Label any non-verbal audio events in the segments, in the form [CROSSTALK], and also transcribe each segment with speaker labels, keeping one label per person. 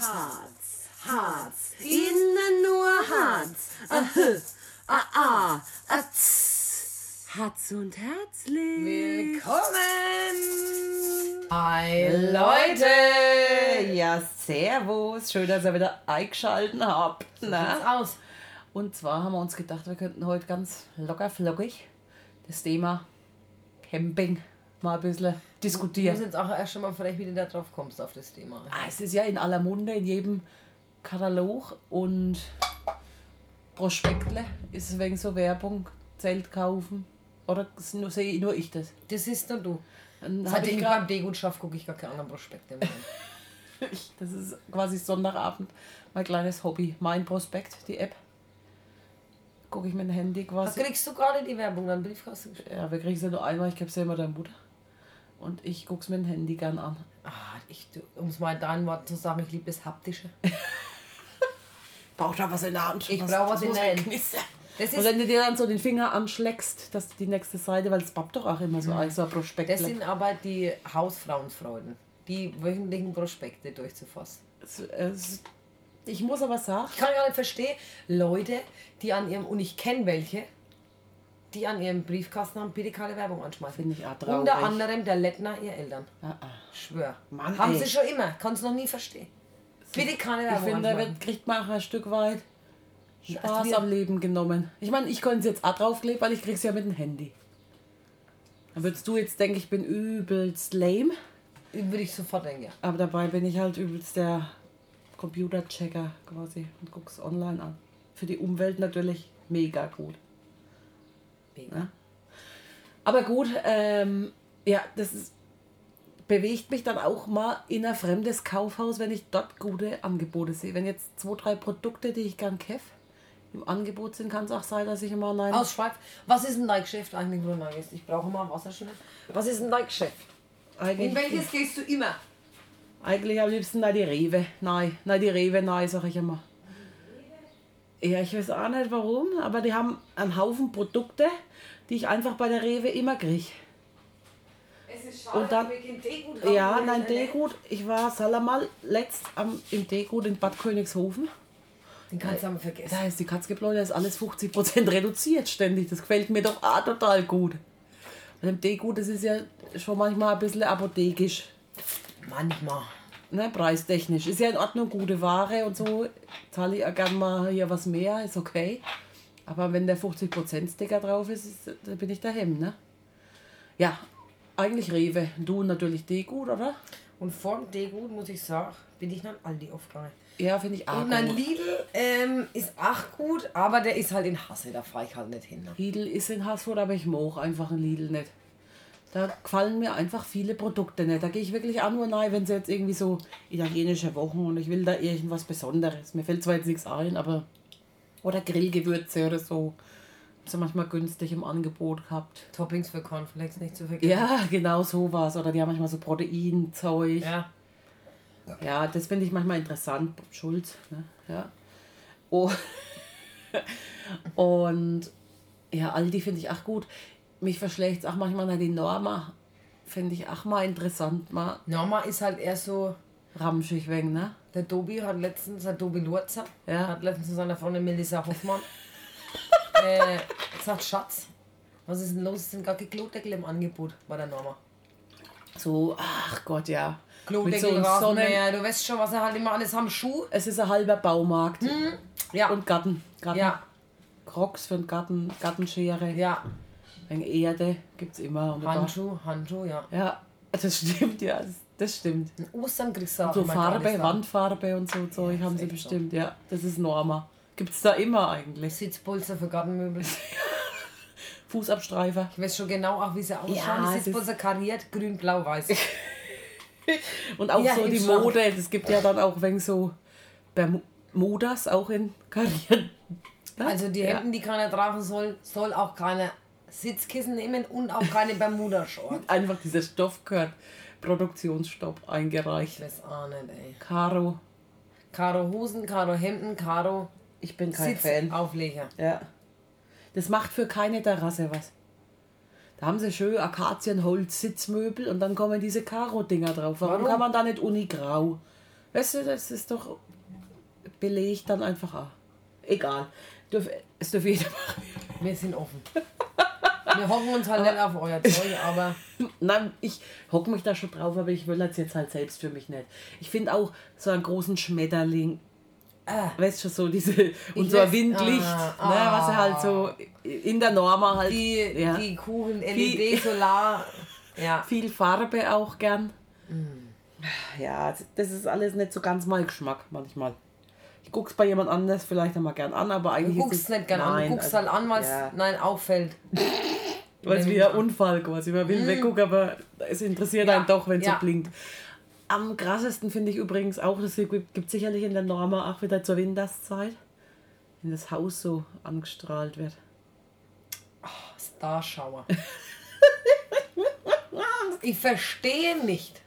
Speaker 1: Harz, Harz, innen nur Harz. Ahö, ah, ah, atz. Harz und herzlich.
Speaker 2: Willkommen! Hi Leute! Ja, servus. Schön, dass ihr wieder eingeschaltet habt. Na?
Speaker 1: aus.
Speaker 2: Und zwar haben wir uns gedacht, wir könnten heute ganz locker flockig das Thema Camping mal ein bisschen
Speaker 1: Du musst
Speaker 2: diskutieren.
Speaker 1: jetzt auch erst schon mal vielleicht, wie du da drauf kommst auf das Thema.
Speaker 2: Ah, es ist ja in aller Munde, in jedem Katalog und Prospektle ist es wegen so Werbung, Zelt kaufen. Oder nur- sehe nur ich das?
Speaker 1: Das ist nur du.
Speaker 2: Dann
Speaker 1: Seitdem
Speaker 2: ich
Speaker 1: ich beim D-Gut schaffe, gucke ich gar keine anderen Prospekte mehr an. [LAUGHS]
Speaker 2: Das ist quasi Sonntagabend mein kleines Hobby. Mein Prospekt, die App. Gucke ich mit dem Handy
Speaker 1: Da
Speaker 2: quasi.
Speaker 1: kriegst du gerade die Werbung an Briefkasten gestellt.
Speaker 2: Ja, wir kriegen sie nur einmal, ich gebe sie immer der Mutter. Und ich gucke es mit dem Handy gern an.
Speaker 1: Ah, ich, um es mal in deinen Worten zu sagen, ich liebe das Haptische. [LAUGHS]
Speaker 2: Braucht da was in der Hand.
Speaker 1: Ich brauch was in der Hand. Das
Speaker 2: Und
Speaker 1: ist,
Speaker 2: wenn du dir dann so den Finger anschlägst, dass die nächste Seite, weil es pappt doch auch immer so ein, so ein Prospekt.
Speaker 1: das sind aber die Hausfrauenfreuden, die wöchentlichen Prospekte durchzufassen.
Speaker 2: Ich muss aber sagen,
Speaker 1: Ich kann gar nicht verstehen, Leute, die an ihrem, und ich kenne welche, die an ihrem Briefkasten haben, bitte keine Werbung anschmeißen.
Speaker 2: Finde ich auch traurig.
Speaker 1: Unter anderem der Lettner, ihr Eltern.
Speaker 2: ah, ah.
Speaker 1: Schwör.
Speaker 2: Mann,
Speaker 1: haben
Speaker 2: ey.
Speaker 1: sie schon immer. Kann es noch nie verstehen. Bitte keine
Speaker 2: ich
Speaker 1: Werbung
Speaker 2: finde, da wird, kriegt man auch ein Stück weit Spaß
Speaker 1: wir-
Speaker 2: am Leben genommen. Ich meine, ich könnte es jetzt auch draufkleben, weil ich krieg's ja mit dem Handy. Dann würdest du jetzt denken, ich bin übelst lame,
Speaker 1: Würde ich sofort denken, ja.
Speaker 2: aber dabei bin ich halt übelst der Computerchecker quasi und guck's online an. Für die Umwelt natürlich mega gut.
Speaker 1: Mega.
Speaker 2: Ja. Aber gut, ähm, ja, das ist, bewegt mich dann auch mal in ein fremdes Kaufhaus, wenn ich dort gute Angebote sehe. Wenn jetzt zwei, drei Produkte, die ich gern keff, im Angebot sind, kann es auch sein, dass ich immer nein.
Speaker 1: Aus Schweiz. Was ist denn dein Geschäft eigentlich, wo du gehst? Ich brauche mal Wasser schnell. Was ist denn dein Geschäft? In
Speaker 2: eigentlich,
Speaker 1: welches gehst du immer?
Speaker 2: eigentlich am liebsten nein, die Rewe. Nein, nein, die Rewe, nein, sag ich immer. Ja, ich weiß auch nicht warum, aber die haben einen Haufen Produkte, die ich einfach bei der Rewe immer kriege.
Speaker 1: Es ist schade,
Speaker 2: Und dann-
Speaker 1: wir kein Teegut
Speaker 2: Ja,
Speaker 1: haben,
Speaker 2: nein,
Speaker 1: ne?
Speaker 2: Teegut. Ich war Salamal letzt am, im Teegut in Bad Königshofen.
Speaker 1: Den kannst du aber vergessen.
Speaker 2: Da ist die Katzgebläu, da ist alles 50% reduziert ständig. Das gefällt mir doch auch total gut. Und im Teegut, das ist ja schon manchmal ein bisschen apothekisch.
Speaker 1: Manchmal.
Speaker 2: Ne, preistechnisch. Ist ja in Ordnung, gute Ware und so. Zahle ich auch gerne mal hier was mehr, ist okay. Aber wenn der 50% Sticker drauf ist, ist da bin ich daheim, ne? Ja, eigentlich Rewe. Du natürlich Teegut, oder?
Speaker 1: Und vor dem Teegut, muss ich sagen, bin ich nach Aldi aufgegangen.
Speaker 2: Ja, finde ich auch
Speaker 1: Und ein
Speaker 2: gut.
Speaker 1: Lidl ähm, ist auch gut, aber der ist halt in Hasse, da fahre ich halt nicht hin. ne?
Speaker 2: Lidl ist in Haßfurt, aber ich mag einfach einen Lidl nicht. Da gefallen mir einfach viele Produkte nicht. Da gehe ich wirklich auch nur rein, wenn sie jetzt irgendwie so italienische Wochen und ich will da irgendwas Besonderes. Mir fällt zwar jetzt nichts ein, aber. Oder Grillgewürze oder so. Haben sie manchmal günstig im Angebot gehabt.
Speaker 1: Toppings für Cornflakes nicht zu vergessen.
Speaker 2: Ja, genau sowas. Oder die haben manchmal so Proteinzeug.
Speaker 1: Ja.
Speaker 2: Ja, das finde ich manchmal interessant. Schulz, ne? Ja. Oh. [LAUGHS] Und ja, Aldi finde ich auch gut. Mich verschlägt es auch manchmal nach die Norma. Finde ich auch mal interessant, mal
Speaker 1: Norma ist halt eher so,
Speaker 2: ramschig wegen, ne?
Speaker 1: der Dobi hat letztens, der Dobi Lurzer,
Speaker 2: Ja.
Speaker 1: hat letztens zu seiner Freundin Melissa Hoffmann [LAUGHS] äh, gesagt, Schatz, was ist denn los? Es sind gar keine Klodeckel im Angebot bei der Norma.
Speaker 2: So, ach Gott, ja.
Speaker 1: Klodeckel,
Speaker 2: einem
Speaker 1: Rasenmäher, du weißt schon, was er halt immer alles haben. Schuh.
Speaker 2: Es ist ein halber Baumarkt.
Speaker 1: Ja.
Speaker 2: Und Garten. Garten.
Speaker 1: ja,
Speaker 2: Crocs für den Garten, Gartenschere.
Speaker 1: ja.
Speaker 2: Wegen Erde gibt es immer.
Speaker 1: Handschuh, Handschuh, ja.
Speaker 2: Ja, das stimmt, ja. Das, das stimmt.
Speaker 1: Ostern kriegst du auch
Speaker 2: So Farbe. Wandfarbe und so Zeug haben
Speaker 1: ist
Speaker 2: sie
Speaker 1: echt so.
Speaker 2: bestimmt, ja. Das ist Norma. Gibt es da immer eigentlich.
Speaker 1: Sitzpolster für Gartenmöbel.
Speaker 2: Fußabstreifer. [LAUGHS]
Speaker 1: Ich weiß schon genau auch, wie sie ausschauen.
Speaker 2: Ja,
Speaker 1: die Sitzpolster kariert, grün, blau, weiß. [LAUGHS]
Speaker 2: Und auch
Speaker 1: Ja,
Speaker 2: so die
Speaker 1: Schrank.
Speaker 2: Mode. Es gibt ja dann auch wegen so Bermudas auch in Karieren.
Speaker 1: Also die Hemden, die keiner tragen soll, soll auch keine Sitzkissen nehmen und auch keine Bermuda-Short. [LAUGHS]
Speaker 2: Einfach dieser Stoff gehört Produktionsstopp
Speaker 1: Ich
Speaker 2: eingereicht.
Speaker 1: weiß auch nicht, ey.
Speaker 2: Caro,
Speaker 1: Karo Hosen, Karo Hemden, Karo
Speaker 2: ich bin kein Fan.
Speaker 1: Sitzaufleger.
Speaker 2: Ja. Das macht für keine Terrasse was. Da haben sie schön Akazienholz, Sitzmöbel und dann kommen diese Karo-Dinger drauf. Warum,
Speaker 1: Warum?
Speaker 2: kann man da nicht Unigrau? Weißt du, das ist doch belegt dann einfach auch. Egal. Es dürfen jeder machen.
Speaker 1: Wir sind offen. [LAUGHS] Wir hocken uns halt nicht auf euer Zeug, [LAUGHS] aber
Speaker 2: Nein, ich hocke mich da schon drauf, aber ich will das jetzt halt selbst für mich nicht. Ich finde auch so einen großen Schmetterling,
Speaker 1: ah,
Speaker 2: weißt du, so diese, und so ein Windlicht,
Speaker 1: Ah,
Speaker 2: ne, was er halt so in der Norma halt,
Speaker 1: die,
Speaker 2: ja,
Speaker 1: die Kuchen, LED, [LAUGHS] Solar. Ja.
Speaker 2: viel Farbe auch gern.
Speaker 1: Mm.
Speaker 2: Ja, das ist alles nicht so ganz mein Geschmack manchmal. Ich guck's bei jemand anders vielleicht einmal gern an, aber
Speaker 1: Du
Speaker 2: eigentlich
Speaker 1: guckst
Speaker 2: ist
Speaker 1: nicht gerne an,
Speaker 2: Nein,
Speaker 1: du guckst
Speaker 2: also,
Speaker 1: halt an, weil es
Speaker 2: ja.
Speaker 1: nein auffällt.
Speaker 2: Weil es wie ein Unfall quasi. Man will weggucken, aber es interessiert
Speaker 1: Mm. Ja,
Speaker 2: einen doch, wenn es
Speaker 1: ja.
Speaker 2: so blinkt. Am krassesten finde ich übrigens auch, das gibt sicherlich in der Norma auch wieder zur Winterszeit, wenn das Haus so angestrahlt wird.
Speaker 1: Starschauer. ich verstehe nicht.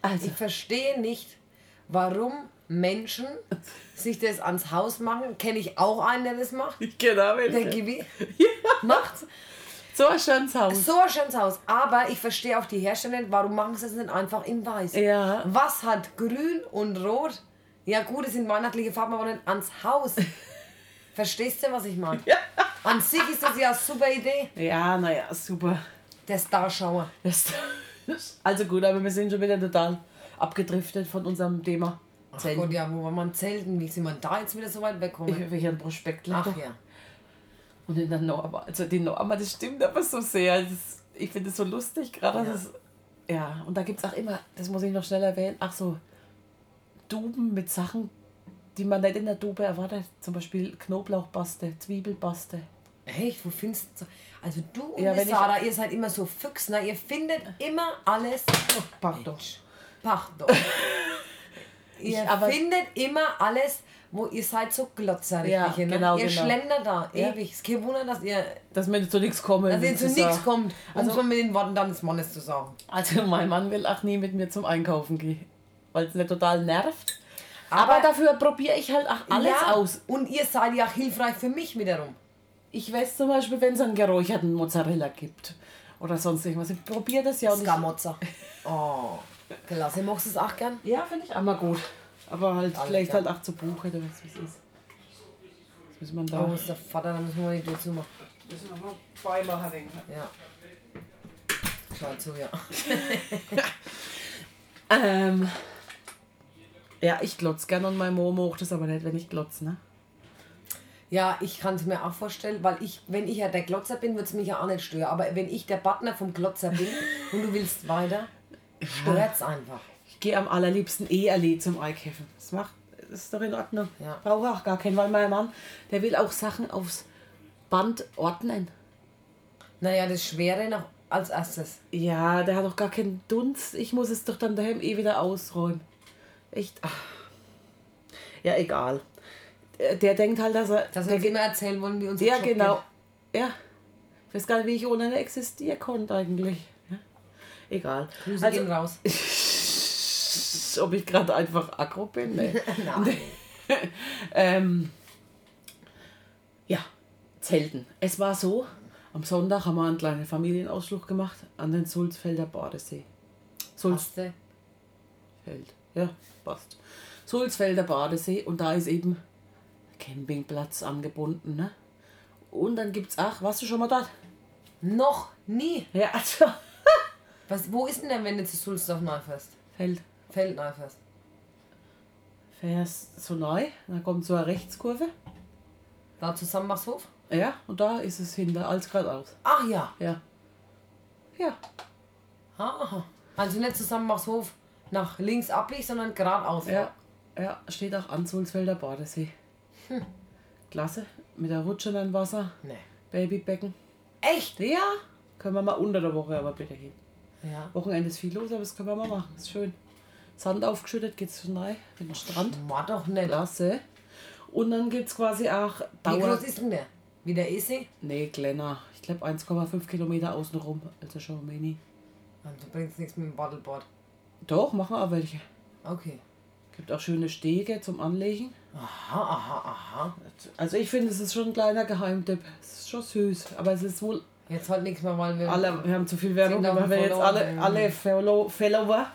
Speaker 2: Also,
Speaker 1: Ich verstehe nicht, warum Menschen sich das ans Haus machen. Kenne ich auch einen, der das macht.
Speaker 2: ich [LAUGHS] genau
Speaker 1: Der
Speaker 2: welche.
Speaker 1: Gibi [LAUGHS] macht's.
Speaker 2: So ein schönes Haus.
Speaker 1: So ein schönes Haus. Aber ich verstehe auch die Hersteller nicht, warum machen sie es nicht einfach in weiß?
Speaker 2: Ja.
Speaker 1: Was hat grün und rot? Ja gut, es sind weihnachtliche Farben, aber nicht ans Haus. [LAUGHS] Verstehst du, was ich meine?
Speaker 2: Ja.
Speaker 1: An sich ist das ja eine super Idee.
Speaker 2: Ja, naja, super.
Speaker 1: Der Starschauer.
Speaker 2: Das, [LAUGHS] also gut, aber wir sind schon wieder total abgedriftet von unserem Thema.
Speaker 1: Ach Gott, ja, wo war man zelten? Wie sind wir da jetzt wieder so weit weggekommen?
Speaker 2: Ich hier ein Prospekt
Speaker 1: Ach ja.
Speaker 2: Und in der Norma, also die Norma, das stimmt aber so sehr. Das, ich finde es so lustig, gerade
Speaker 1: Ja.
Speaker 2: das. Ja, und da gibt es auch immer, das muss ich noch schnell erwähnen, ach so, Duben mit Sachen, die man nicht in der Dube erwartet. Zum Beispiel Knoblauchpaste, Zwiebelpaste.
Speaker 1: Echt? Wo findest du so? Also du und
Speaker 2: Ja, wenn ich-
Speaker 1: Sarah, ihr seid immer so Füchs, ne? Ihr findet immer alles. Oh,
Speaker 2: Pardon.
Speaker 1: Mensch. Pardon. [LAUGHS] ihr
Speaker 2: Ich-
Speaker 1: findet immer alles, wo ihr seid so glotzerig.
Speaker 2: Ja,
Speaker 1: ne?
Speaker 2: genau,
Speaker 1: Ihr
Speaker 2: genau.
Speaker 1: schlendert da
Speaker 2: Ja.
Speaker 1: ewig. Es ist kein Wunder, dass ihr,
Speaker 2: Dass wir zu nichts kommen.
Speaker 1: dass ihr zu nichts kommt, um
Speaker 2: Also-
Speaker 1: es mit den Worten deines Mannes zu sagen.
Speaker 2: Also mein Mann will auch nie mit mir zum Einkaufen gehen, weil es nicht total nervt. Aber,
Speaker 1: Aber-
Speaker 2: dafür probiere ich halt auch alles
Speaker 1: ja,
Speaker 2: aus.
Speaker 1: Und ihr seid ja hilfreich für mich wiederum.
Speaker 2: Ich weiß zum Beispiel, wenn es einen geräucherten Mozzarella gibt oder sonst irgendwas. Ich probiere das ja
Speaker 1: Skamotzer. Oh. Klasse, magst du es auch gern?
Speaker 2: Ja, finde ich auch mal gut. Aber halt
Speaker 1: Alles
Speaker 2: vielleicht
Speaker 1: klar.
Speaker 2: halt auch zu Buch oder was es ist. Das muss man da.
Speaker 1: Oh, ist der Vater, da müssen wir die Tür zumachen.
Speaker 2: müssen wir mal beimachen, denke
Speaker 1: Ja. Schau zu, ja. [LAUGHS]
Speaker 2: Ähm. Ja, ich glotz gern und meine Mama macht das aber nicht, wenn ich glotz, ne?
Speaker 1: Ja, ich kann es mir auch vorstellen, weil ich, wenn ich ja der Glotzer bin, wird es mich ja auch nicht stören. Aber wenn ich der Partner vom Glotzer bin [LAUGHS] und du willst weiter, stört es einfach.
Speaker 2: Ich gehe am allerliebsten eh allein zum Eikäfen. Das macht, das ist doch in Ordnung.
Speaker 1: Ja.
Speaker 2: Brauche auch gar keinen, weil mein Mann, der will auch Sachen aufs Band ordnen.
Speaker 1: Naja, das Schwere noch als erstes.
Speaker 2: Ja, der hat doch gar keinen Dunst. Ich muss es doch dann daheim eh wieder ausräumen. Echt. Ach. Ja, egal. Der, der denkt halt, dass er.
Speaker 1: Dass wir uns immer erzählen wollen, wie unser
Speaker 2: ja, genau. Ja. Ich weiß gar nicht, wie ich ohne eine existieren konnte eigentlich. Ja. Egal.
Speaker 1: geht. Grüße
Speaker 2: Also,
Speaker 1: gehen [LAUGHS]
Speaker 2: ob ich gerade einfach aggro bin? Nee. [LAUGHS]
Speaker 1: Nein. [LAUGHS]
Speaker 2: ähm, ja, Zelten. Es war so, am Sonntag haben wir einen kleinen Familienausflug gemacht an den Sulzfelder Badesee. Sulzfeld, ja, passt. Sulzfelder Badesee und da ist eben Campingplatz angebunden. Ne? Und dann gibt es auch, warst du schon mal dort?
Speaker 1: Noch nie.
Speaker 2: Ja, also. [LAUGHS]
Speaker 1: Was, wo ist denn der, wenn du zu Sulzdorf neu fährst?
Speaker 2: Feld.
Speaker 1: Feld neu fährst.
Speaker 2: Fährst so neu, dann kommt so eine Rechtskurve.
Speaker 1: Da zusammen Hof?
Speaker 2: Ja, und da ist es hinter, alles geradeaus.
Speaker 1: Ach ja.
Speaker 2: Ja. Ja.
Speaker 1: Aha. Also nicht zusammen Hof nach links abbiegst, sondern geradeaus.
Speaker 2: Ja, ja, steht auch an Sulzfelder Badesee.
Speaker 1: Hm.
Speaker 2: Klasse, mit der Rutsche in Wasser,
Speaker 1: Nee.
Speaker 2: Babybecken.
Speaker 1: Echt?
Speaker 2: Ja, können wir mal unter der Woche aber bitte hin.
Speaker 1: Ja.
Speaker 2: Wochenende ist viel los, aber das können wir mal machen. Ist schön. Sand aufgeschüttet, geht's schon rein, mit dem Strand.
Speaker 1: War doch nicht.
Speaker 2: Klasse. Und dann gibt's quasi auch
Speaker 1: Wie
Speaker 2: Dauer.
Speaker 1: groß ist denn der? Wie der Esee?
Speaker 2: Nee, kleiner. Ich glaube 1,5 Kilometer außenrum. Also schon mini.
Speaker 1: Also bringt's nichts mit dem Paddleboard.
Speaker 2: Doch, machen auch welche.
Speaker 1: Okay.
Speaker 2: Gibt auch schöne Stege zum Anlegen.
Speaker 1: Aha, aha, aha.
Speaker 2: Also ich finde, es ist schon ein kleiner Geheimtipp. Es ist schon süß. Aber es ist wohl
Speaker 1: Jetzt halt nichts mehr, weil wir
Speaker 2: alle, wir haben zu viel Werbung
Speaker 1: 10.000
Speaker 2: gemacht, weil jetzt alle, alle Follow, Follower.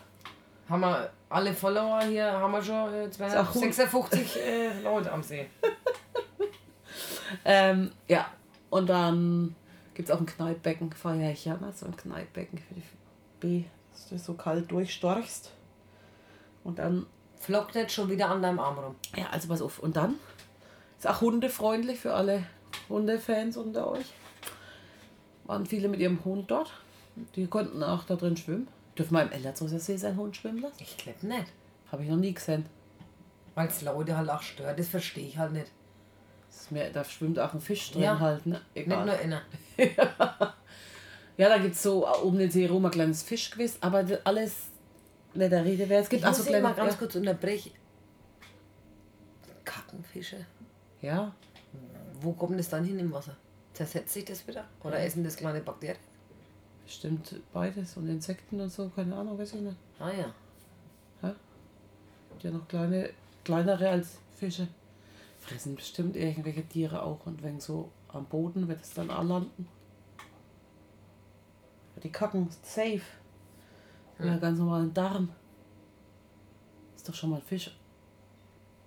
Speaker 1: Haben wir Alle Follower hier haben wir schon äh,
Speaker 2: auch gut.
Speaker 1: 256 äh, Leute am See. [LAUGHS]
Speaker 2: Ähm, ja, und dann gibt es auch ein Kneippbecken, feiere ich ja, ne? so ein Kneippbecken für die B, dass du so kalt durchstorchst. Und dann,
Speaker 1: Flockt nicht schon wieder an deinem Arm rum.
Speaker 2: ja, also pass auf, und dann ist auch hundefreundlich für alle Hundefans unter euch. Waren viele mit ihrem Hund dort. Die konnten auch da drin schwimmen. Dürfen wir im Ellerzoser See seinen Hund schwimmen lassen?
Speaker 1: Ich glaube nicht.
Speaker 2: Habe ich noch nie gesehen.
Speaker 1: Weil es Leute halt auch stört, das verstehe ich halt nicht.
Speaker 2: Das ist mir, da schwimmt auch ein Fisch drin
Speaker 1: Ja.
Speaker 2: halt, ne?
Speaker 1: Nicht
Speaker 2: Egal.
Speaker 1: nur inner. [LAUGHS]
Speaker 2: Ja, da gibt es so um den See rum ein kleines Fischquiz, aber alles nicht der Rede wert. Es
Speaker 1: Ich
Speaker 2: gibt auch
Speaker 1: muss
Speaker 2: so
Speaker 1: dich
Speaker 2: kleine.
Speaker 1: mal ganz
Speaker 2: ja.
Speaker 1: kurz unterbrechen. Kackenfische.
Speaker 2: ja,
Speaker 1: Wo kommt das dann hin im Wasser? Zersetzt sich das wieder? Oder essen das kleine Bakterien?
Speaker 2: Bestimmt beides. Und Insekten und so, keine Ahnung, weiß ich nicht.
Speaker 1: Ah ja.
Speaker 2: Gibt ja noch kleine, kleinere als Fische. Fressen bestimmt irgendwelche Tiere auch. Und wenn so am Boden wird es dann auch landen. Die kacken safe. Ja, ganz normalen Darm. Ist doch schon mal ein Fisch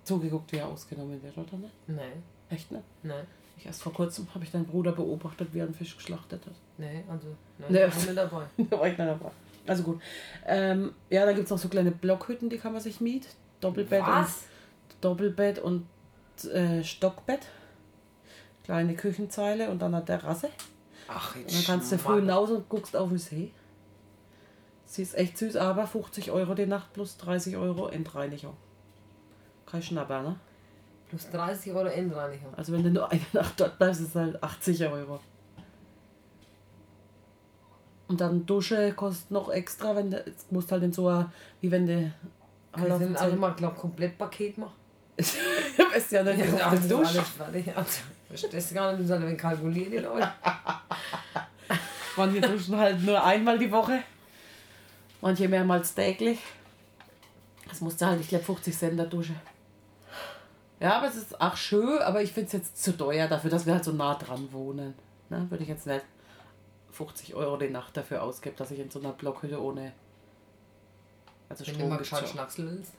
Speaker 2: zugeguckt, wie er ausgenommen wird, oder nicht?
Speaker 1: Nein,
Speaker 2: Echt nicht?
Speaker 1: nein,
Speaker 2: Ich erst vor kurzem habe ich deinen Bruder beobachtet, wie er einen Fisch geschlachtet hat.
Speaker 1: nein, also nein,
Speaker 2: Nee.
Speaker 1: ich bin nicht dabei. [LAUGHS]
Speaker 2: da war ich nicht dabei. Also gut. Ähm, ja, da gibt es noch so kleine Blockhütten, die kann man sich mieten. Doppelbett
Speaker 1: Was?
Speaker 2: und Doppelbett und äh, Stockbett. Kleine Küchenzeile und dann eine Terrasse.
Speaker 1: Ach,
Speaker 2: Und
Speaker 1: jetzt
Speaker 2: dann kannst du früh hinaus und guckst auf den See. Sie ist echt süß, aber 50 Euro die Nacht plus 30 Euro Endreinigung. Kein Schnapper, ne?
Speaker 1: Plus 30 Euro Endreinigung.
Speaker 2: Also wenn du nur eine Nacht dort bleibst, ist es halt 80 Euro. Und dann Dusche kostet noch extra, wenn du jetzt musst halt in so ein, wie wenn du halt auf
Speaker 1: einfach
Speaker 2: Zelt-
Speaker 1: mal, glaub Komplettpaket machen. [LAUGHS]
Speaker 2: weißt ja nicht,
Speaker 1: Ja,
Speaker 2: oft
Speaker 1: das
Speaker 2: du
Speaker 1: ist
Speaker 2: duschst.
Speaker 1: alles fertig. Also, verstehst du gar nicht, wir kalkulieren, die Leute? [LAUGHS]
Speaker 2: Manche duschen halt nur einmal die Woche. Manche mehrmals täglich. Das musst du halt, ich glaube, 50 Cent der Dusche. Ja, aber es ist auch schön, aber ich finde es jetzt zu teuer dafür, dass wir halt so nah dran wohnen. Ne? Würde ich jetzt nicht 50 Euro die Nacht dafür ausgeben, dass ich in so einer Blockhütte ohne. Also
Speaker 1: Wenn du
Speaker 2: Strom
Speaker 1: mal
Speaker 2: gibt's
Speaker 1: gescheit
Speaker 2: schon.
Speaker 1: schnackseln willst.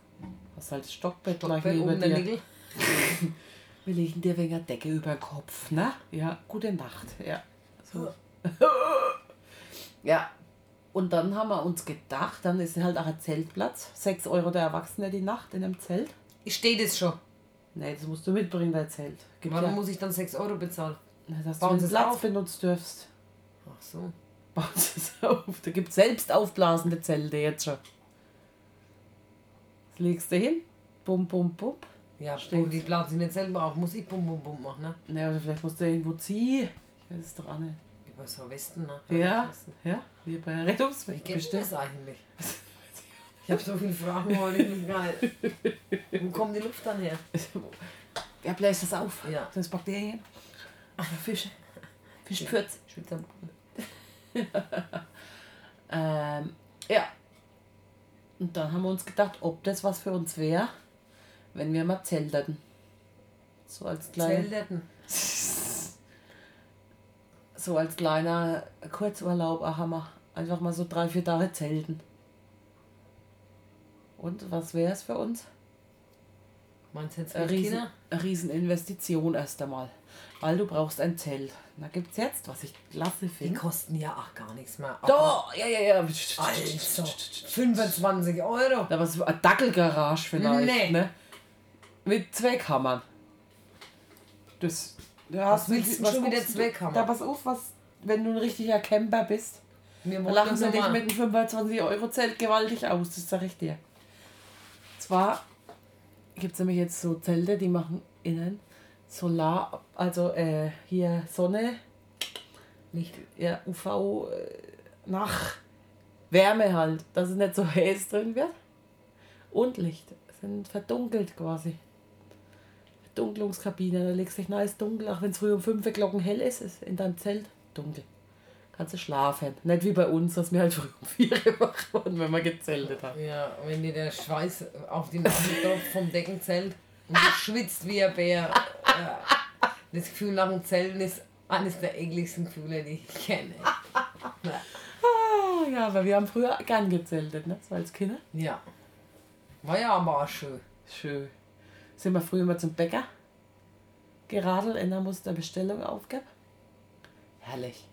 Speaker 2: Hast halt das Stockbett, gleich
Speaker 1: Stockbett
Speaker 2: neben dir. [LAUGHS] Wir legen dir wegen der Decke über den Kopf, ne? Ja, gute Nacht. Ja. So. ja. [LAUGHS] Und dann haben wir uns gedacht, dann ist halt auch ein Zeltplatz. 6 Euro der Erwachsene die Nacht in einem Zelt.
Speaker 1: Steht es schon.
Speaker 2: Nee, das musst du mitbringen, dein Zelt. Gibt
Speaker 1: Warum
Speaker 2: ja,
Speaker 1: muss ich dann 6 Euro bezahlen?
Speaker 2: Na, dass
Speaker 1: bauen
Speaker 2: du den Platz
Speaker 1: auf?
Speaker 2: benutzt dürfst.
Speaker 1: Ach so.
Speaker 2: Bauen sie es [LAUGHS] auf. Da gibt es selbst aufblasende Zelte jetzt schon. Das legst du hin. Bum, bum, bum.
Speaker 1: Ja, oh, die blasen nicht selber auf. Muss ich bum bum bum machen, ne?
Speaker 2: Ne, oder vielleicht musst du irgendwo ziehen. Ich weiß es doch auch nicht.
Speaker 1: Über so Westen, ne?
Speaker 2: Ja, ja, wie bei
Speaker 1: Wie
Speaker 2: Rettungsweg
Speaker 1: geht
Speaker 2: bestimmt.
Speaker 1: das eigentlich? [LAUGHS] Ich habe so viele Fragen heute, ich nicht. Wo kommt die Luft dann her?
Speaker 2: Wer bläst das auf?
Speaker 1: Ja.
Speaker 2: Sind das Bakterien? Oder Fische? Fischpürz?
Speaker 1: Schwitzer. [LAUGHS]
Speaker 2: Ähm, ja. Und dann haben wir uns gedacht, ob das was für uns wäre, wenn wir mal zelteten. So als kleiner,
Speaker 1: Zelterten. [LAUGHS]
Speaker 2: so als kleiner Kurzurlaub haben wir einfach mal so drei, vier Tage zelten. Und was wäre es für uns?
Speaker 1: Meinst du jetzt
Speaker 2: riesen,
Speaker 1: Kinder?
Speaker 2: eine riesen Investition erst einmal. Weil du brauchst ein Zelt. Da gibt es jetzt, was ich klasse
Speaker 1: Die
Speaker 2: finde.
Speaker 1: kosten ja auch gar nichts mehr.
Speaker 2: Doch, ja, ja, ja.
Speaker 1: Also, 25 Euro.
Speaker 2: Da war so eine Dackelgarage vielleicht,
Speaker 1: Nee.
Speaker 2: ne? Mit Zweckhammern. Das. Ja,
Speaker 1: Was willst du schon wieder
Speaker 2: guckst du?
Speaker 1: Zweckhammer?
Speaker 2: Da pass auf, was, wenn du ein richtiger Camper bist,
Speaker 1: Wir
Speaker 2: lachen sie dich mit einem 25 Euro Zelt gewaltig aus, das sag ich dir. Zwar gibt es nämlich jetzt so Zelte, die machen innen Solar, also äh, hier Sonne,
Speaker 1: Nicht.
Speaker 2: ja, UV äh, nach Wärme halt, dass es nicht so heiß drin wird. Und Licht. Sind verdunkelt quasi. Verdunklungskabine, da legst du dich nice dunkel, auch wenn es früh um 5 Uhr Glocken hell ist, ist in deinem Zelt dunkel. Kannst du schlafen. Nicht wie bei uns, dass wir halt früh um 4 Uhr [LAUGHS] wach wurden, wenn wir gezeltet haben.
Speaker 1: Ja, wenn dir der Schweiß auf die Nase tropft vom Deckenzelt und du schwitzt wie ein Bär. Das Gefühl nach dem Zelten ist eines der ekligsten Gefühle, die ich kenne.
Speaker 2: Ah, ja, aber wir haben früher gern gezeltet, ne? So als Kinder.
Speaker 1: Ja. War ja aber auch schön.
Speaker 2: Schön. Sind wir früher mal zum Bäcker geradelt, einer musste eine Bestellung aufgeben. Herrlich.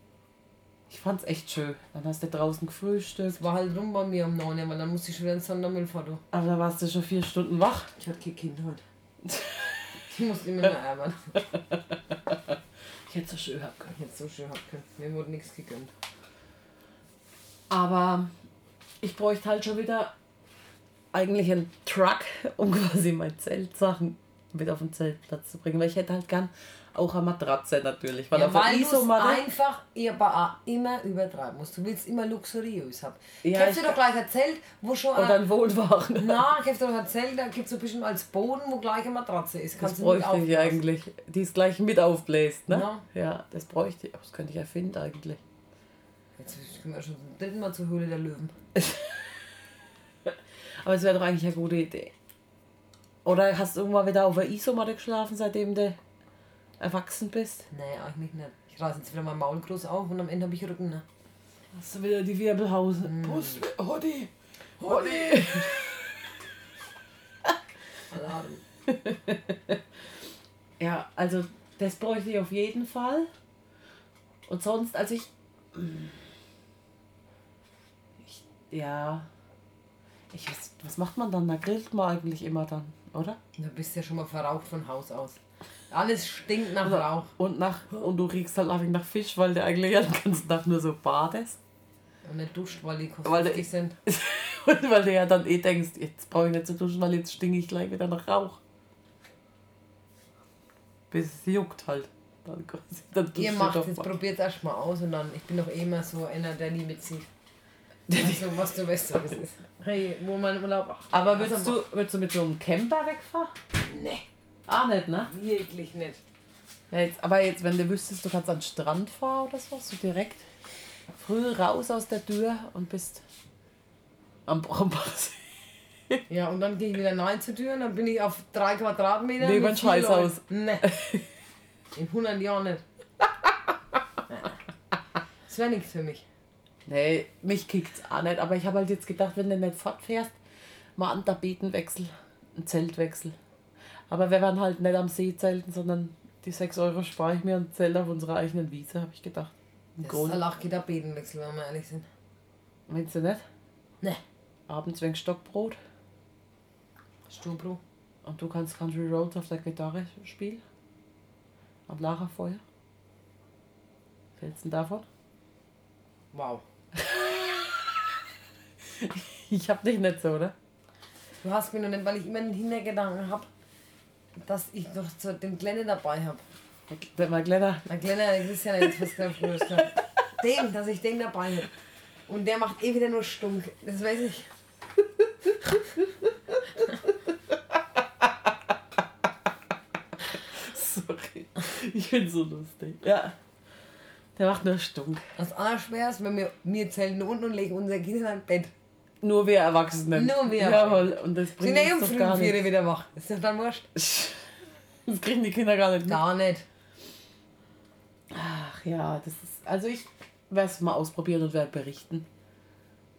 Speaker 2: Ich fand's echt schön. Dann hast du draußen gefrühstückt.
Speaker 1: Es war halt rum bei mir um 9 Uhr, weil dann musste ich schon wieder ins Sondermüll fahren.
Speaker 2: Aber da warst du schon vier Stunden wach.
Speaker 1: Ich hatte kein Kind heute. [LAUGHS] Ich musste immer mehr ärgern.
Speaker 2: Ich hätte so schön haben können.
Speaker 1: Ich hätte so schön haben können. Mir wurde nichts gegönnt.
Speaker 2: Aber ich bräuchte halt schon wieder eigentlich einen Truck, um [LAUGHS] quasi meine Zeltsachen mit auf den Zeltplatz zu bringen. Weil ich hätte halt gern auch eine Matratze natürlich. Weil
Speaker 1: Ja, weil du einfach auch immer übertreiben musst. Du willst immer luxuriös haben.
Speaker 2: Ja, ich-
Speaker 1: du doch gleich ein Zelt, wo schon
Speaker 2: Oder
Speaker 1: ein...
Speaker 2: Wohnwagen.
Speaker 1: Na, kaufst du doch ein Zelt, da gibt es so ein bisschen als Boden, wo gleich eine Matratze ist.
Speaker 2: Das
Speaker 1: Kannst du
Speaker 2: bräuchte ich eigentlich. Die es gleich mit aufbläst, ne?
Speaker 1: Ja.
Speaker 2: Ja, das bräuchte ich. Das könnte ich erfinden eigentlich.
Speaker 1: Jetzt kommen wir schon zum dritten Mal zur Höhle der Löwen. [LAUGHS]
Speaker 2: Aber es wäre doch eigentlich eine gute Idee. Oder hast du irgendwann wieder auf der Isomatte geschlafen, seitdem du erwachsen bist?
Speaker 1: Nee, eigentlich nicht. Ich reiße jetzt wieder mein Maul groß auf und am Ende habe ich Rücken. Ne?
Speaker 2: Hast du wieder die Wirbelhause?
Speaker 1: Mm.
Speaker 2: Brust, Hoddi, Hoddi. [LAUGHS]
Speaker 1: Alarm. [LAUGHS]
Speaker 2: Ja, also das bräuchte ich auf jeden Fall. Und sonst, also ich. ich ja. Ich weiß, was macht man dann? Da grillt man eigentlich immer dann, oder?
Speaker 1: Du bist ja schon mal verraucht von Haus aus. Alles stinkt nach Rauch.
Speaker 2: Und, nach, und du riechst halt nach Fisch, weil du eigentlich ja den ganzen Tag nur so badest.
Speaker 1: Und nicht duscht, weil die
Speaker 2: Weil der-
Speaker 1: kosmetik sind.
Speaker 2: Und [LAUGHS] weil du ja dann eh denkst, jetzt brauche ich nicht zu duschen, weil jetzt stinke ich gleich wieder nach Rauch. Bis es juckt halt. Dann, [LAUGHS] dann
Speaker 1: Ihr macht jetzt,
Speaker 2: mal.
Speaker 1: probiert erst mal aus und dann, ich bin doch eh immer so einer, der nie mitzieht. [LAUGHS] Also, was du weißt, so, was ist. Hey, wo mein Urlaub.
Speaker 2: Aber würdest du, würdest du mit so einem Camper wegfahren?
Speaker 1: Nee,
Speaker 2: Ah, nicht, ne?
Speaker 1: wirklich nicht.
Speaker 2: Ja, jetzt, aber jetzt, wenn du wüsstest, du kannst an den Strand fahren oder so, so direkt früh raus aus der Tür und bist am Brombachsee. [LAUGHS]
Speaker 1: Ja, und dann gehe ich wieder rein zur Tür und dann bin ich auf drei Quadratmeter.
Speaker 2: Neben ein Scheißhaus.
Speaker 1: Nee. In 100 Jahren nicht. [LAUGHS] Das wäre nichts für mich.
Speaker 2: Nee, mich kickt's auch nicht, aber ich habe halt jetzt gedacht, wenn du nicht fortfährst, mal einen Tapetenwechsel, einen Zeltwechsel. Aber wir werden halt nicht am See zelten, sondern die 6 Euro spare ich mir und Zelt auf unserer eigenen Wiese, habe ich gedacht. Im
Speaker 1: Das
Speaker 2: Grund.
Speaker 1: ist ein Lachgitter-Bedenwechsel, wenn wir ehrlich sind.
Speaker 2: Meinst du nicht?
Speaker 1: Nee.
Speaker 2: Abends wegen Stockbrot
Speaker 1: Stubro.
Speaker 2: und du kannst Country Roads auf der Gitarre spielen. Am Lagerfeuer. Hältst du denn davon?
Speaker 1: Wow. [LAUGHS]
Speaker 2: Ich hab dich nicht so, oder?
Speaker 1: Du hast mich noch nicht, weil ich immer den Hintergedanken habe, dass ich noch so den Glenne dabei habe.
Speaker 2: Der mal kleiner.
Speaker 1: Na Glenner, der Christian hat jetzt was gesagt, früher. Den, dass ich den dabei habe. Und der macht eh wieder nur Stunk. Das weiß ich.
Speaker 2: Sorry. Ich bin so lustig. Ja. Der macht nur Stunk.
Speaker 1: Das Allerschwerste, wenn wir, wir zelten unten und legen unser Kind in ein Bett.
Speaker 2: Nur wir Erwachsenen.
Speaker 1: Nur wir
Speaker 2: Jawohl. Und das bringt uns doch gar nicht.
Speaker 1: wieder wach. Ist doch dann wurscht. [LAUGHS]
Speaker 2: Das kriegen die Kinder gar nicht mit.
Speaker 1: Gar nicht.
Speaker 2: Ach ja, das ist. Also ich werde es mal ausprobieren und werde berichten.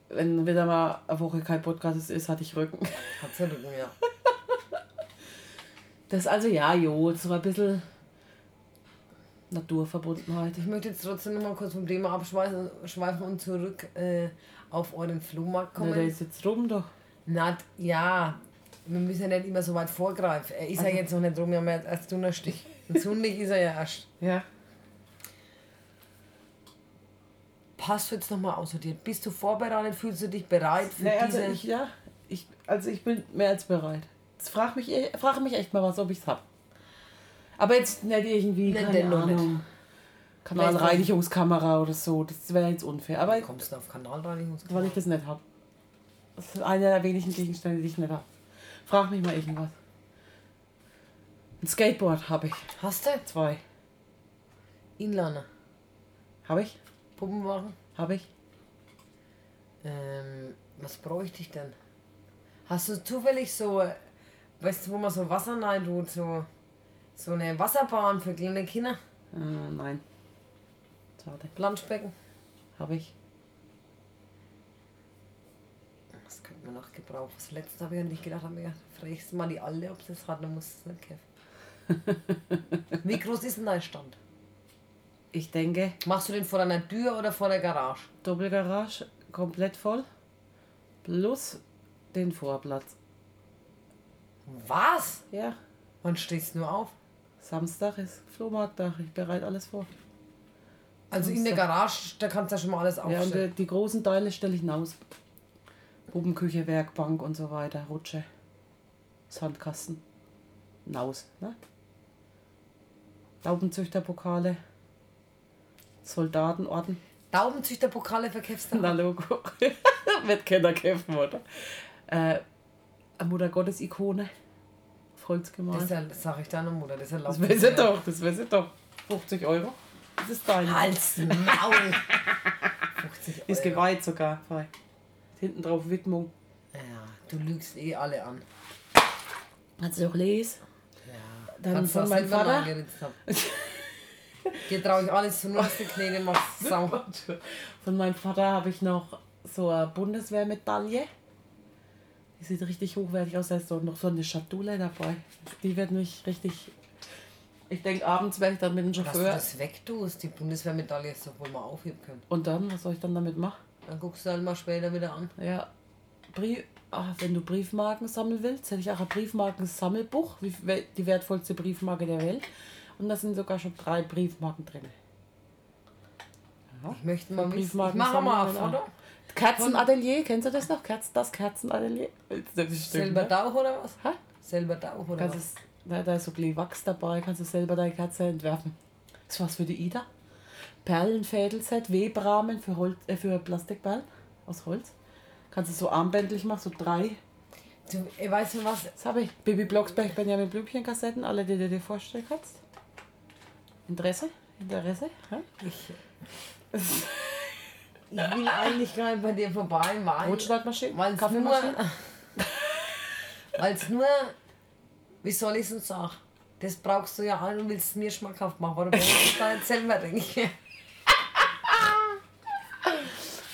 Speaker 2: Wenn wieder mal eine Woche kein Podcast ist, hatte ich Rücken.
Speaker 1: Hat Rücken, ja. [LAUGHS]
Speaker 2: Das ist also ja, jo, so ein bisschen Naturverbundenheit.
Speaker 1: Ich möchte jetzt trotzdem noch mal kurz vom Thema abschweifen schweifen und zurück äh, auf euren Flohmarkt
Speaker 2: Na,
Speaker 1: kommen.
Speaker 2: der ist jetzt rum doch.
Speaker 1: Na, ja, wir müssen ja nicht immer so weit vorgreifen. Er ist ja jetzt noch nicht rum, wir haben ja erst Donnerstag. Und Sonntag ist er ja erst.
Speaker 2: Ja.
Speaker 1: Passt du jetzt nochmal aussortiert? Bist du vorbereitet? Fühlst du dich bereit für
Speaker 2: Nee, also
Speaker 1: diese...
Speaker 2: ich, ja, ich, also ich bin mehr als bereit. Jetzt frag mich, frag mich echt mal was, ob ich's hab. Aber jetzt nicht irgendwie,
Speaker 1: Nee,
Speaker 2: keine
Speaker 1: noch nicht.
Speaker 2: Ahnung, Kanalreinigungskamera oder so, das wäre jetzt unfair. Aber
Speaker 1: Kommst du auf Kanalreinigung?
Speaker 2: weil ich das nicht hab. Das ist einer der wenigen Gegenstände, die ich nicht hab. Frag mich mal irgendwas. Ein Skateboard habe ich.
Speaker 1: Hast du?
Speaker 2: Zwei.
Speaker 1: Inliner.
Speaker 2: Habe ich?
Speaker 1: Puppen machen?
Speaker 2: Habe ich?
Speaker 1: Ähm, was bräuchte ich denn? Hast du zufällig so, äh, weißt du, wo man so Wasser rein tut, so, so eine Wasserbahn für kleine Kinder?
Speaker 2: Äh, nein. Schade.
Speaker 1: Planschbecken?
Speaker 2: Habe ich.
Speaker 1: Was könnte man noch gebraucht. Das letzte habe ich an dich gedacht, habe mir fragst mal die Alte, ob sie das hat, dann muss es nicht kaufen. [LAUGHS] Wie groß ist denn dein Stand?
Speaker 2: Ich denke,
Speaker 1: Machst du den vor deiner Tür oder vor der Garage?
Speaker 2: Doppelgarage komplett voll. Plus den Vorplatz.
Speaker 1: Was?
Speaker 2: Ja,
Speaker 1: Wann stehst du nur auf?
Speaker 2: Samstag ist Flohmarkttag. Ich bereite alles vor.
Speaker 1: Also in der Garage, da kannst du ja schon mal alles
Speaker 2: Ja, und
Speaker 1: aufstellen.
Speaker 2: die, großen Teile stelle ich hinaus. Puppenküche, Werkbank und so weiter. Rutsche. Sandkasten. Naus. Ne? Taubenzüchterpokale. Soldatenorden.
Speaker 1: Daubenzüchterpokale verkaufst du?
Speaker 2: Na Logo. [LAUGHS] Wird keiner kämpfen, oder? Äh, Mutter Gottes Ikone. Auf Holz
Speaker 1: Das,
Speaker 2: gemalt.
Speaker 1: ist ja, das sag ich deiner Mutter, das ist ja
Speaker 2: Das weiß ich doch, das ich doch. 50 Euro. Das ist dein.
Speaker 1: Hals, [LAUGHS] Maul. 50 Euro.
Speaker 2: Ist geweiht sogar. Hinten drauf Widmung.
Speaker 1: Ja, du lügst eh alle an.
Speaker 2: Kannst du auch lesen?
Speaker 1: Ja.
Speaker 2: Dann
Speaker 1: Kannst
Speaker 2: von meinem Vater?
Speaker 1: Dir traue ich alles zu, nur dass die machst. [LAUGHS] Sau.
Speaker 2: Von meinem Vater habe ich noch so eine Bundeswehrmedaille. Die sieht richtig hochwertig aus. Da ist noch so eine Schatulle dabei. Die wird mich richtig. Ich denke, abends werde ich dann mit dem
Speaker 1: Dass du
Speaker 2: Chauffeur.
Speaker 1: das wegtust, die Bundeswehrmedaille ist doch wohl mal aufheben können.
Speaker 2: Und dann, was soll ich dann damit machen?
Speaker 1: Dann guckst du halt mal später wieder an.
Speaker 2: Ja, Brief, ah, wenn du Briefmarken sammeln willst, hätte ich auch ein Briefmarkensammelbuch, die wertvollste Briefmarke der Welt. Und da sind sogar schon drei Briefmarken drin.
Speaker 1: Ich möchte mal wissen. Ich
Speaker 2: Briefmarken
Speaker 1: mache mal ein Foto.
Speaker 2: Kerzenatelier, kennst du das noch? Kerz, das Kerzenatelier? Das ist
Speaker 1: Selber
Speaker 2: ne?
Speaker 1: Tauch oder was?
Speaker 2: Hä?
Speaker 1: Selber Tauch oder
Speaker 2: Kannst
Speaker 1: was?
Speaker 2: es, da, da ist so ein Wachs dabei, kannst du selber deine Kerze entwerfen. Das ist was für die Ida. Perlenfädelset, Webrahmen für, Holz, äh, für Plastikperlen aus Holz. Kannst du so armbändlich machen, so drei
Speaker 1: Du, weißt du was?
Speaker 2: Das habe ich. Baby Blocksberg, Benjamin Blümchen Kassetten, alle, die du dir vorstellen kannst. Interesse? Interesse? Hä?
Speaker 1: Ich, [LAUGHS] ich will eigentlich gar nicht bei dir vorbei, weil
Speaker 2: Brotschneidmaschine?
Speaker 1: weil es nur,
Speaker 2: Kaffeemaschine? [LAUGHS]
Speaker 1: weil's nur, wie soll ich es denn sagen? Das brauchst du ja an und willst es mir schmackhaft machen, aber du brauchst es gar nicht selber, denke ich. [LAUGHS]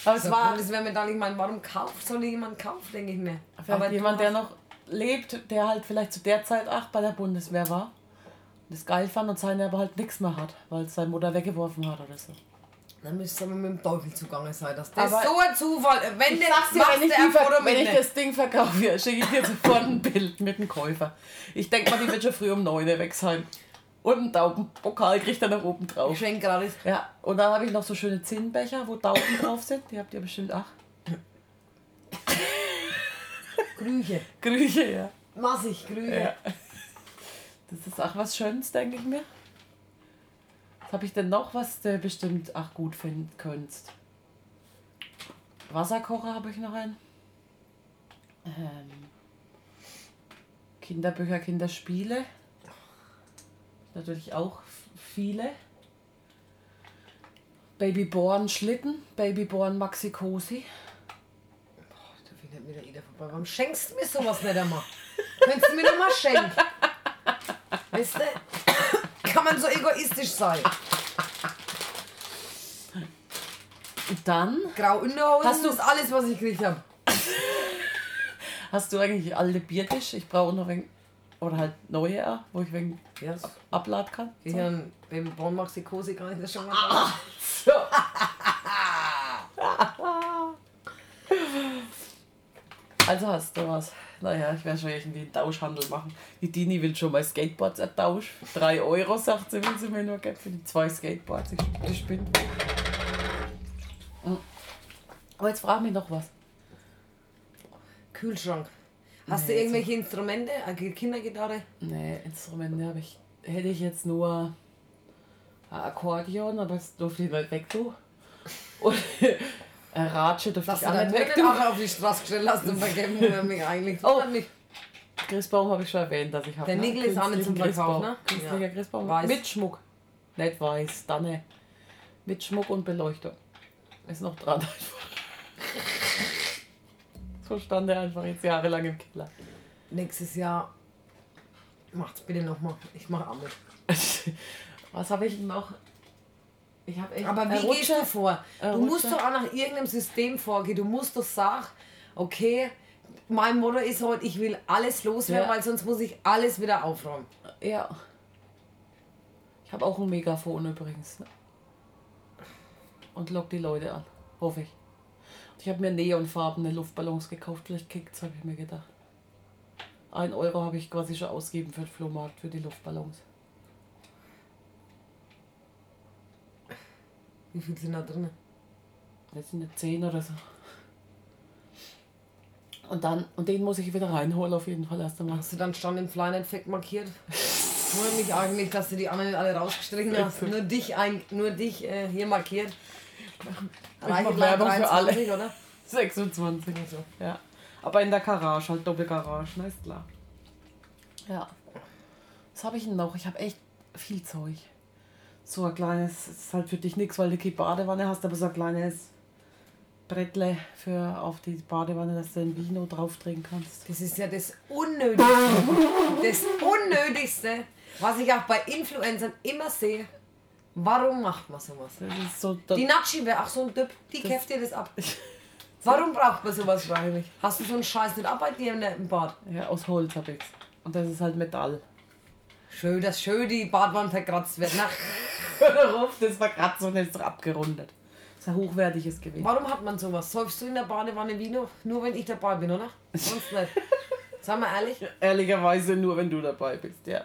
Speaker 2: Aber es
Speaker 1: Das
Speaker 2: war
Speaker 1: wäre mir dann, ich meine, warum kauft, soll jemand kaufen, denke ich mir.
Speaker 2: vielleicht
Speaker 1: du
Speaker 2: jemand, der noch lebt, der halt vielleicht zu der Zeit auch bei der Bundeswehr war. Das geil fand und seine aber halt nichts mehr hat, weil es seine Mutter weggeworfen hat oder so.
Speaker 1: Dann müsste aber mit dem Teufel zugange sein. Das, das
Speaker 2: Aber
Speaker 1: ist so ein Zufall. Wenn
Speaker 2: Ich sag's dir,
Speaker 1: machst
Speaker 2: wenn ich, die,
Speaker 1: Foto
Speaker 2: wenn ich das Ding verkaufe, [LAUGHS] schicke ich dir sofort ein Bild mit dem Käufer. Ich denke mal, die wird schon früh um 9 Uhr weg sein. Und einen Taubenpokal kriegt er noch oben drauf.
Speaker 1: Ich schenke gerade.
Speaker 2: Ja, und dann habe ich noch so schöne Zinnbecher, wo Tauben drauf sind. Die habt ihr bestimmt auch. [LAUGHS]
Speaker 1: Grüche.
Speaker 2: Grüche, ja.
Speaker 1: Massig Grüche.
Speaker 2: ja. Das ist auch was Schönes, denke ich mir. Habe ich denn noch, was du bestimmt auch gut finden könntest? Wasserkocher habe ich noch einen. Ähm, Kinderbücher, Kinderspiele. Natürlich auch viele. Babyborn Schlitten, Babyborn Maxi Cosi.
Speaker 1: Da findet mir der Ida vorbei. Warum schenkst du mir sowas nicht einmal? Könntest du mir noch mal schenken? Weißt du? Kann man so egoistisch sein?
Speaker 2: Und dann
Speaker 1: Grau Unterhosen
Speaker 2: Hast du-
Speaker 1: ist alles, was ich gekriegt habe.
Speaker 2: hast du eigentlich alte Biertisch. Ich brauche noch ein oder halt neue, wo ich wegen
Speaker 1: Ja,
Speaker 2: abladen kann.
Speaker 1: ich habe beim Born Maxi Cosi gar nicht das schon mal
Speaker 2: Ah.
Speaker 1: gesagt. [LAUGHS]
Speaker 2: Also hast du was. Naja, ich werde schon irgendwie einen Tauschhandel machen. Die Dini will schon mal Skateboards ertauschen. 3 Euro, sagt sie, will sie mir nur geben für die zwei Skateboards. Ich, ich spinne. Mm. Aber jetzt frag mich noch was.
Speaker 1: Kühlschrank. Hast
Speaker 2: Nee,
Speaker 1: du irgendwelche Instrumente? Eine Kindergitarre?
Speaker 2: Nee, Instrumente habe ich. Hätte ich jetzt nur ein Akkordeon, aber das durfte ich nicht weg tun. Und [LAUGHS] Ratsche durfte
Speaker 1: Dass
Speaker 2: ich
Speaker 1: du
Speaker 2: auch nicht weg
Speaker 1: auf die Straße gestellt hast und vergeben wir mich eigentlich.
Speaker 2: Oh.
Speaker 1: Mich.
Speaker 2: Christbaum habe ich schon erwähnt, dass ich habe.
Speaker 1: Der Nickel ist auch nicht zum Verkauf, ne?
Speaker 2: Künstlicher
Speaker 1: Ja.
Speaker 2: Christbaum.
Speaker 1: Weiß.
Speaker 2: Mit Schmuck. Nicht weiß, dann ne. Mit Schmuck und Beleuchtung. Ist noch dran [LAUGHS] einfach. So stand er einfach jetzt jahrelang im Keller.
Speaker 1: Nächstes Jahr macht's bitte nochmal. Ich mache auch mit. [LAUGHS]
Speaker 2: Was habe ich noch? Ich habe echt.
Speaker 1: Aber wie gehst
Speaker 2: Rutscher.
Speaker 1: du vor? Du musst doch auch nach irgendeinem System vorgehen. Du musst doch sagen, okay, mein Motto ist heute, ich will alles loswerden,
Speaker 2: Ja.
Speaker 1: weil sonst muss ich alles wieder aufräumen.
Speaker 2: Ja. Ich habe auch ein Megafon übrigens. Ne? Und lock die Leute an. Hoffe ich. Ich habe mir neonfarbene Luftballons gekauft. Vielleicht kickt's, habe ich mir gedacht. Ein Euro habe ich quasi schon ausgegeben für den Flohmarkt, für die Luftballons.
Speaker 1: Wie viel sind da drin?
Speaker 2: Das sind jetzt 10 oder so. Und dann, und den muss ich wieder reinholen auf jeden Fall erst einmal.
Speaker 1: Hast du dann Stand im Flynet markiert? Wundert mich eigentlich, dass du die anderen nicht alle rausgestrichen hast. [LAUGHS] Nur dich, ein, nur dich äh, hier markiert.
Speaker 2: mach Werbung für alle.
Speaker 1: 23, oder? [LAUGHS]
Speaker 2: 26.
Speaker 1: So.
Speaker 2: Ja. Aber in der Garage, halt Doppelgarage, ne, ist klar. Ja. Was habe ich denn noch? Ich habe echt viel Zeug. So ein kleines, es ist halt für dich nichts, weil du keine Badewanne hast, aber so ein kleines Brettle für auf die Badewanne, dass du ein Vino drauf trinken kannst.
Speaker 1: Das ist ja das Unnötigste. Das Unnötigste, was ich auch bei Influencern immer sehe. Warum macht man sowas?
Speaker 2: Das ist so,
Speaker 1: Die Natschi wäre auch so ein Typ, die kämpft dir das ab. [LAUGHS] Warum braucht man sowas, frage ich mich. Hast du so einen Scheiß nicht ab bei dir im Bad?
Speaker 2: ja, aus Holz habe ich's. Und das ist halt Metall.
Speaker 1: Schön, dass schön die Badwand verkratzt wird. Na,
Speaker 2: Auf, das war gerade so, das ist doch abgerundet. Das ist ein hochwertiges Gewicht.
Speaker 1: warum hat man sowas? Säufst du in der Badewanne Vino? Nur wenn ich dabei bin, oder? Sonst nicht. Sag mal ehrlich.
Speaker 2: Ehrlicherweise nur, wenn du dabei bist, ja.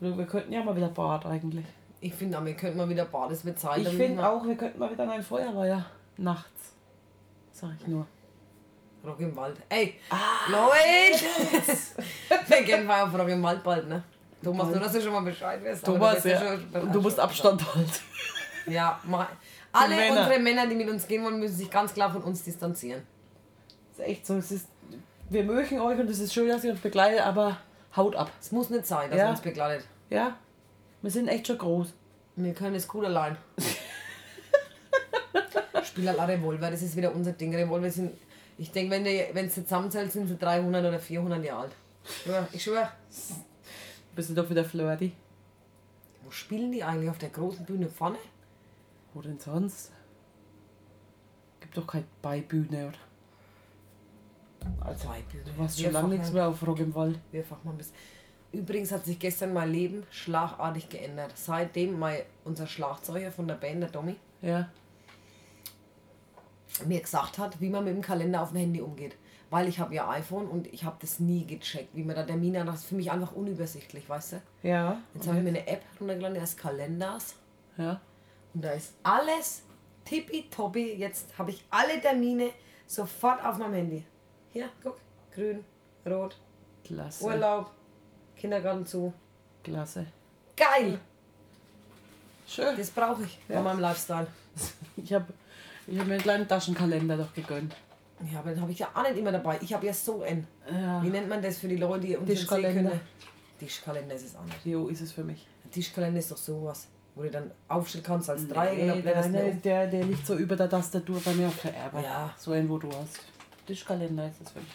Speaker 2: Wir könnten ja mal wieder Bad eigentlich.
Speaker 1: Ich finde, wir könnten mal wieder Bad, es wird Zeit.
Speaker 2: Ich finde
Speaker 1: wir-
Speaker 2: auch, wir könnten mal wieder in ein Feuerwehr. Nachts. Sag ich nur.
Speaker 1: Rock im Wald. Ey,
Speaker 2: Ah.
Speaker 1: Leute! [LAUGHS] wir gehen mal auf Rock im Wald bald, ne? Thomas, nur dass du schon mal Bescheid weißt. aber
Speaker 2: Thomas, ja.
Speaker 1: schon-
Speaker 2: Und du musst Abstand halten.
Speaker 1: Ja, mal. Alle
Speaker 2: Männer.
Speaker 1: unsere Männer, die mit uns gehen wollen, müssen sich ganz klar von uns distanzieren.
Speaker 2: Das ist echt so. Es ist, wir mögen euch und es ist schön, dass ihr uns begleitet, aber haut ab.
Speaker 1: Es muss nicht sein, dass
Speaker 2: Ja.
Speaker 1: er uns begleitet.
Speaker 2: Ja? Wir sind echt schon groß.
Speaker 1: Wir können es gut allein. [LAUGHS] Spiel halt auch Revolver, das ist wieder unser Ding. Revolver sind, ich denke, wenn du wenn sie zusammenzählt, sind sie 300 oder 400 Jahre alt. Ja, ich schwöre.
Speaker 2: Bist du doch wieder flirty?
Speaker 1: Wo spielen die eigentlich auf der großen Bühne vorne?
Speaker 2: Wo denn sonst? Gibt doch keine Beibühne, oder? Also,
Speaker 1: Beibühne.
Speaker 2: du warst schon lange nichts mehr auf Rock im Wald.
Speaker 1: Wir fahren mal ein bisschen. Übrigens hat sich gestern mein Leben schlagartig geändert. Seitdem mein, unser Schlagzeuger von der Band, der Domi,
Speaker 2: Ja.
Speaker 1: mir gesagt hat, wie man mit dem Kalender auf dem Handy umgeht. Weil ich habe ja iPhone und ich habe das nie gecheckt, wie man da Termine hat. Das ist für mich einfach unübersichtlich, weißt du?
Speaker 2: Ja.
Speaker 1: Jetzt habe ich mir eine App runtergeladen, die heißt Kalenders.
Speaker 2: Ja.
Speaker 1: Und da ist alles tippitoppi. Jetzt habe ich alle Termine sofort auf meinem Handy. Hier, guck. Grün, rot,
Speaker 2: Klasse.
Speaker 1: Urlaub, Kindergarten zu.
Speaker 2: Klasse.
Speaker 1: Geil!
Speaker 2: Schön.
Speaker 1: Das brauche ich bei
Speaker 2: Ja.
Speaker 1: meinem Lifestyle. [LAUGHS]
Speaker 2: Ich habe ich hab mir einen kleinen Taschenkalender doch gegönnt.
Speaker 1: Ja, aber den habe ich ja auch nicht immer dabei. Ich habe ja so ein.
Speaker 2: Ja.
Speaker 1: Wie nennt man das für die Leute, die uns nicht sehen
Speaker 2: Tischkalender.
Speaker 1: können? Tischkalender ist es auch nicht.
Speaker 2: Jo, ist es für mich.
Speaker 1: Ein Tischkalender ist doch sowas, wo du dann aufstellen kannst als Dreieck und dann
Speaker 2: Nee, der,
Speaker 1: du
Speaker 2: der, der, liegt so über der Tastatur bei mir auf der Erbe.
Speaker 1: Ja.
Speaker 2: So ein, wo du hast. Tischkalender ist es für mich.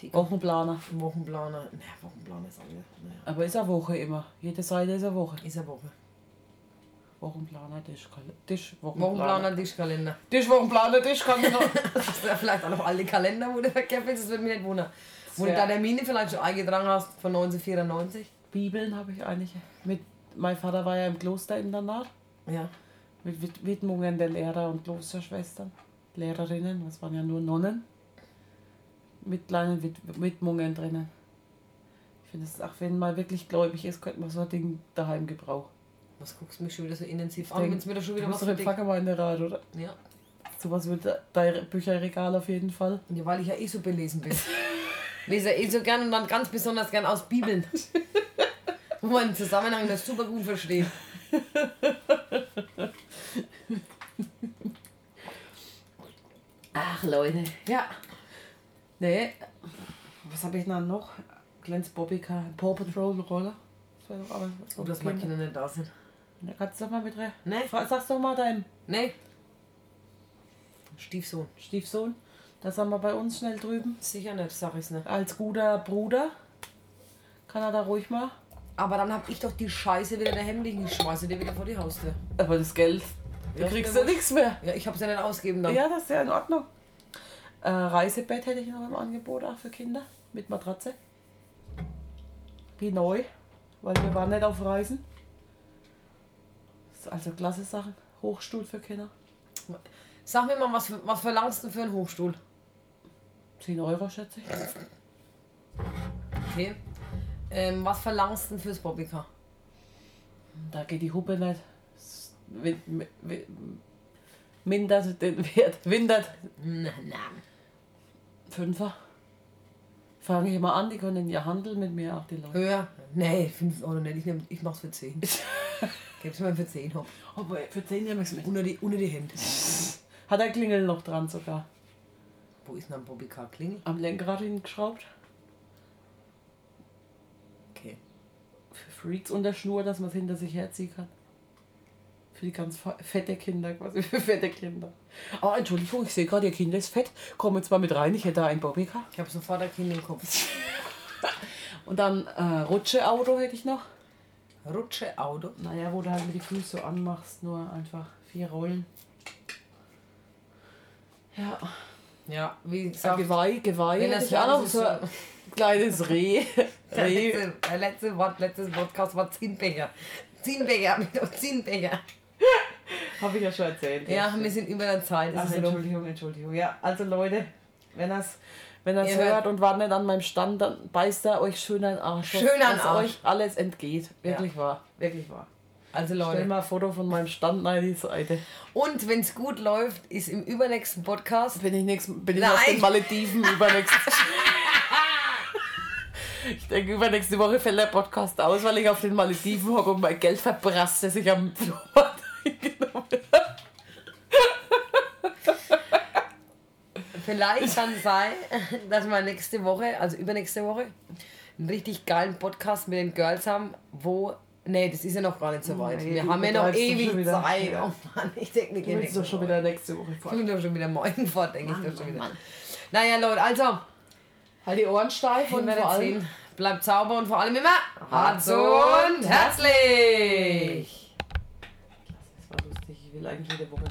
Speaker 1: Die
Speaker 2: Wochenplaner.
Speaker 1: Wochenplaner. Ne, Wochenplaner ist auch nicht. Naja.
Speaker 2: Aber ist eine Woche immer. Jede Seite ist eine Woche.
Speaker 1: Ist eine Woche.
Speaker 2: Wochenplaner, Tischkalender. Tisch, Wochenplaner.
Speaker 1: Wochenplaner, Tischkalender.
Speaker 2: Tisch, Wochenplaner, Tischkalender. [LAUGHS]
Speaker 1: Vielleicht auch noch alle Kalender, wo du verkämpfst, das würde mich nicht wundern. Wo du da Termine vielleicht schon eingetragen hast von 1994.
Speaker 2: Bibeln habe ich eigentlich. Mit, mein Vater war ja im Klosterinternat.
Speaker 1: Ja.
Speaker 2: Mit Wid- Widmungen der Lehrer und Klosterschwestern. Lehrerinnen, das waren ja nur Nonnen. Mit kleinen Wid Widmungen drinnen. Ich finde, auch wenn man wirklich gläubig ist, könnte man so ein Ding daheim gebrauchen.
Speaker 1: Was guckst du mich schon wieder so intensiv an, wenn es mir da schon wieder
Speaker 2: Du
Speaker 1: was
Speaker 2: bist doch
Speaker 1: für
Speaker 2: ein
Speaker 1: dich...
Speaker 2: Fackelmeinde Rat, oder?
Speaker 1: Ja.
Speaker 2: Sowas wird dein Bücherregal auf jeden Fall.
Speaker 1: ja, weil ich ja eh so belesen bin. Lese ja eh so gern und dann ganz besonders gern aus Bibeln. Wo man den Zusammenhang das super gut versteht.
Speaker 2: Ach, Leute.
Speaker 1: Ja.
Speaker 2: Nee. Was habe ich denn noch? Kleines Bobbycar, Paw Patrol Roller. Das wäre doch aber
Speaker 1: Oh, dass meine Kinder nicht da sind.
Speaker 2: Da kannst du doch mal mit rein.
Speaker 1: Nee.
Speaker 2: Sag's doch mal deinem
Speaker 1: Nee. Stiefsohn.
Speaker 2: Stiefsohn. Das haben wir bei uns schnell drüben.
Speaker 1: Sicher nicht, sag ich's nicht.
Speaker 2: Als guter Bruder kann er da ruhig mal.
Speaker 1: Aber dann hab ich doch die Scheiße wieder daheim liegen. Ich schmeiße dir wieder vor die Haustür.
Speaker 2: Aber das Geld, da
Speaker 1: Ja,
Speaker 2: kriegst
Speaker 1: ist mir
Speaker 2: du nichts mehr.
Speaker 1: Ja, ich hab's ja nicht ausgeben dann.
Speaker 2: Ja, das ist ja in Ordnung. Äh, Reisebett hätte ich noch im Angebot auch für Kinder mit Matratze. Wie neu, weil wir waren nicht auf Reisen. Also klasse Sachen. Hochstuhl für Kinder.
Speaker 1: Sag mir mal, was, was verlangst du für einen Hochstuhl?
Speaker 2: 10 Euro schätze ich.
Speaker 1: Okay. Ähm, was verlangst du fürs Bobbycar?
Speaker 2: Da geht die Huppe nicht. Mindert den Wert. Windert.
Speaker 1: Na, na.
Speaker 2: Fünfer. Fange ich mal an, die können ja handeln mit mir auch die Leute.
Speaker 1: Höher? Nee, 5 Euro nicht. Ich, nehm, ich mach's für 10. [LAUGHS] Gib's mir für 10 hopp.
Speaker 2: Aber für 10 nehme ich es mit.
Speaker 1: Unter die, unter die Hände. [LAUGHS]
Speaker 2: Hat der Klingel noch dran sogar.
Speaker 1: Wo ist denn ein Bobbycar Klingel?
Speaker 2: Am Lenkrad hingeschraubt.
Speaker 1: Okay.
Speaker 2: Für Freaks und der Schnur, dass man es hinter sich herziehen kann. Für die ganz fe- fette Kinder, quasi [LAUGHS] für fette Kinder. Ah, Entschuldigung, ich sehe gerade, ihr Kind ist fett. Komm jetzt mal mit rein, ich hätte da ein Bobbycar.
Speaker 1: Ich habe sofort ein Kind im Kopf. [LAUGHS]
Speaker 2: Und dann äh, Rutscheauto hätte ich noch.
Speaker 1: Rutsche Auto.
Speaker 2: Naja, wo du halt mit die Füße so anmachst, nur einfach vier Rollen. Ja,
Speaker 1: Ja, wie gesagt,
Speaker 2: Geweih, Geweih.
Speaker 1: Wenn das ja
Speaker 2: noch so ein kleines Reh. [LAUGHS] Reh.
Speaker 1: letzte, der letzte Wort, letztes Podcast war Zinnbecher. Zinnbecher, mit Zinnbecher.
Speaker 2: Habe ich ja schon erzählt.
Speaker 1: Ja, wir sind über der Zeit.
Speaker 2: Ach. Entschuldigung, Entschuldigung. Ja, also Leute, wenn das wenn das
Speaker 1: Ihr
Speaker 2: hört
Speaker 1: hört-
Speaker 2: und war nicht an meinem Stand, dann beißt er euch schön ein Arsch.
Speaker 1: Schön an Arsch.
Speaker 2: euch alles entgeht. Wirklich wahr. Wirklich wahr.
Speaker 1: Also
Speaker 2: Stell
Speaker 1: Leute.
Speaker 2: mal ein Foto von meinem Stand an die Seite.
Speaker 1: Und wenn es gut läuft, ist im übernächsten Podcast.
Speaker 2: Bin ich, nächst, bin ich
Speaker 1: Nein.
Speaker 2: auf den Malediven übernächst. [LAUGHS] Ich denke, übernächste Woche fällt der Podcast aus, weil ich auf den Malediven hocke und mein Geld verprasst, das ich am Flohmarkt [LAUGHS] eingenommen habe.
Speaker 1: Vielleicht kann es sein, [LAUGHS] dass wir nächste Woche, also übernächste Woche, einen richtig geilen Podcast mit den Girls haben, wo. Nee, das ist ja noch gar nicht so weit.
Speaker 2: Nee,
Speaker 1: Wir haben ja noch ewig
Speaker 2: wieder.
Speaker 1: Zeit.
Speaker 2: Ja.
Speaker 1: Oh Mann, ich denke, wir gehen nächste
Speaker 2: doch schon wieder nächste Woche vor.
Speaker 1: Ich bin doch schon wieder morgen fort, denke ich doch schon wieder.
Speaker 2: Mann.
Speaker 1: Naja, Leute, also,
Speaker 2: Halt die Ohren steif und vor allem
Speaker 1: sehen. Bleibt sauber und vor allem immer hart und herzlich.
Speaker 2: Das war lustig. Ich will eigentlich jede Woche